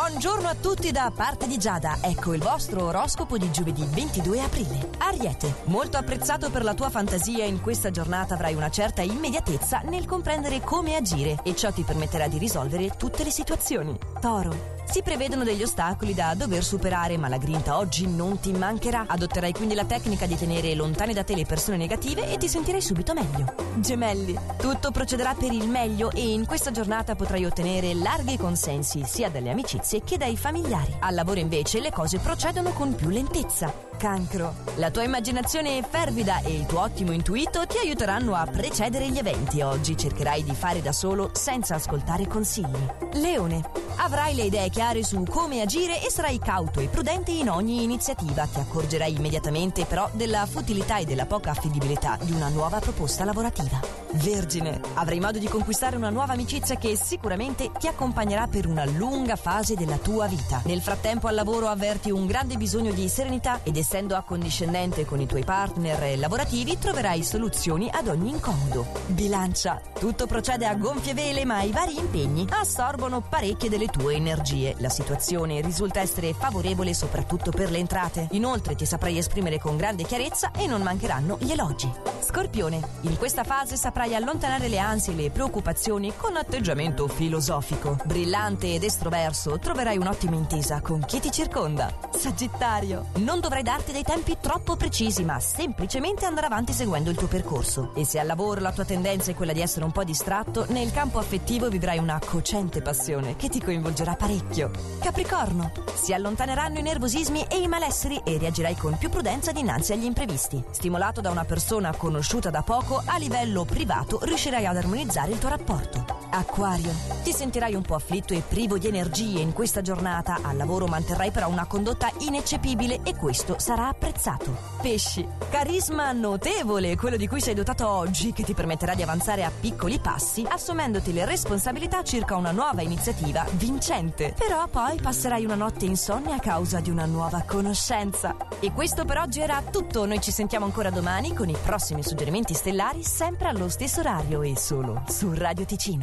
Buongiorno a tutti da parte di Giada. Ecco il vostro oroscopo di giovedì 22 aprile. Ariete, molto apprezzato per la tua fantasia, in questa giornata avrai una certa immediatezza nel comprendere come agire e ciò ti permetterà di risolvere tutte le situazioni. Toro, si prevedono degli ostacoli da dover superare, ma la grinta oggi non ti mancherà. Adotterai quindi la tecnica di tenere lontane da te le persone negative e ti sentirai subito meglio. Gemelli, tutto procederà per il meglio e in questa giornata potrai ottenere larghi consensi sia dalle amicizie che dai familiari. Al lavoro invece le cose procedono con più lentezza. Cancro, la tua immaginazione è fervida e il tuo ottimo intuito ti aiuteranno a precedere gli eventi. Oggi cercherai di fare da solo senza ascoltare consigli. Leone, avrai le idee chiare su come agire e sarai cauto e prudente in ogni iniziativa. Ti accorgerai immediatamente però della futilità e della poca affidabilità di una nuova proposta lavorativa. Vergine, avrai modo di conquistare una nuova amicizia che sicuramente ti accompagnerà per una lunga fase della tua vita. Nel frattempo al lavoro avverti un grande bisogno di serenità ed essendo accondiscendente con i tuoi partner lavorativi troverai soluzioni ad ogni incomodo. Bilancia, tutto procede a gonfie vele ma i vari impegni assorbono parecchie delle tue energie. La situazione risulta essere favorevole soprattutto per le entrate. Inoltre ti saprai esprimere con grande chiarezza e non mancheranno gli elogi. Scorpione, in questa fase saprai allontanare le ansie e le preoccupazioni con atteggiamento filosofico. Brillante ed estroverso, troverai un'ottima intesa con chi ti circonda. Sagittario, non dovrai darti dei tempi troppo precisi, ma semplicemente andare avanti seguendo il tuo percorso. E se al lavoro la tua tendenza è quella di essere un po' distratto, nel campo affettivo vivrai una cocente passione che ti coinvolgerà parecchio. Capricorno, si allontaneranno i nervosismi e i malesseri e reagirai con più prudenza dinanzi agli imprevisti. Stimolato da una persona conosciuta da poco, a livello privato riuscirai ad armonizzare il tuo rapporto. Acquario, ti sentirai un po' afflitto e privo di energie in questa giornata, al lavoro manterrai però una condotta ineccepibile e questo sarà apprezzato. Pesci, carisma notevole, quello di cui sei dotato oggi, che ti permetterà di avanzare a piccoli passi, assumendoti le responsabilità circa una nuova iniziativa vincente. Però poi passerai una notte insonne a causa di una nuova conoscenza. E questo per oggi era tutto, noi ci sentiamo ancora domani con i prossimi suggerimenti stellari sempre allo stesso orario e solo su Radio Ticino.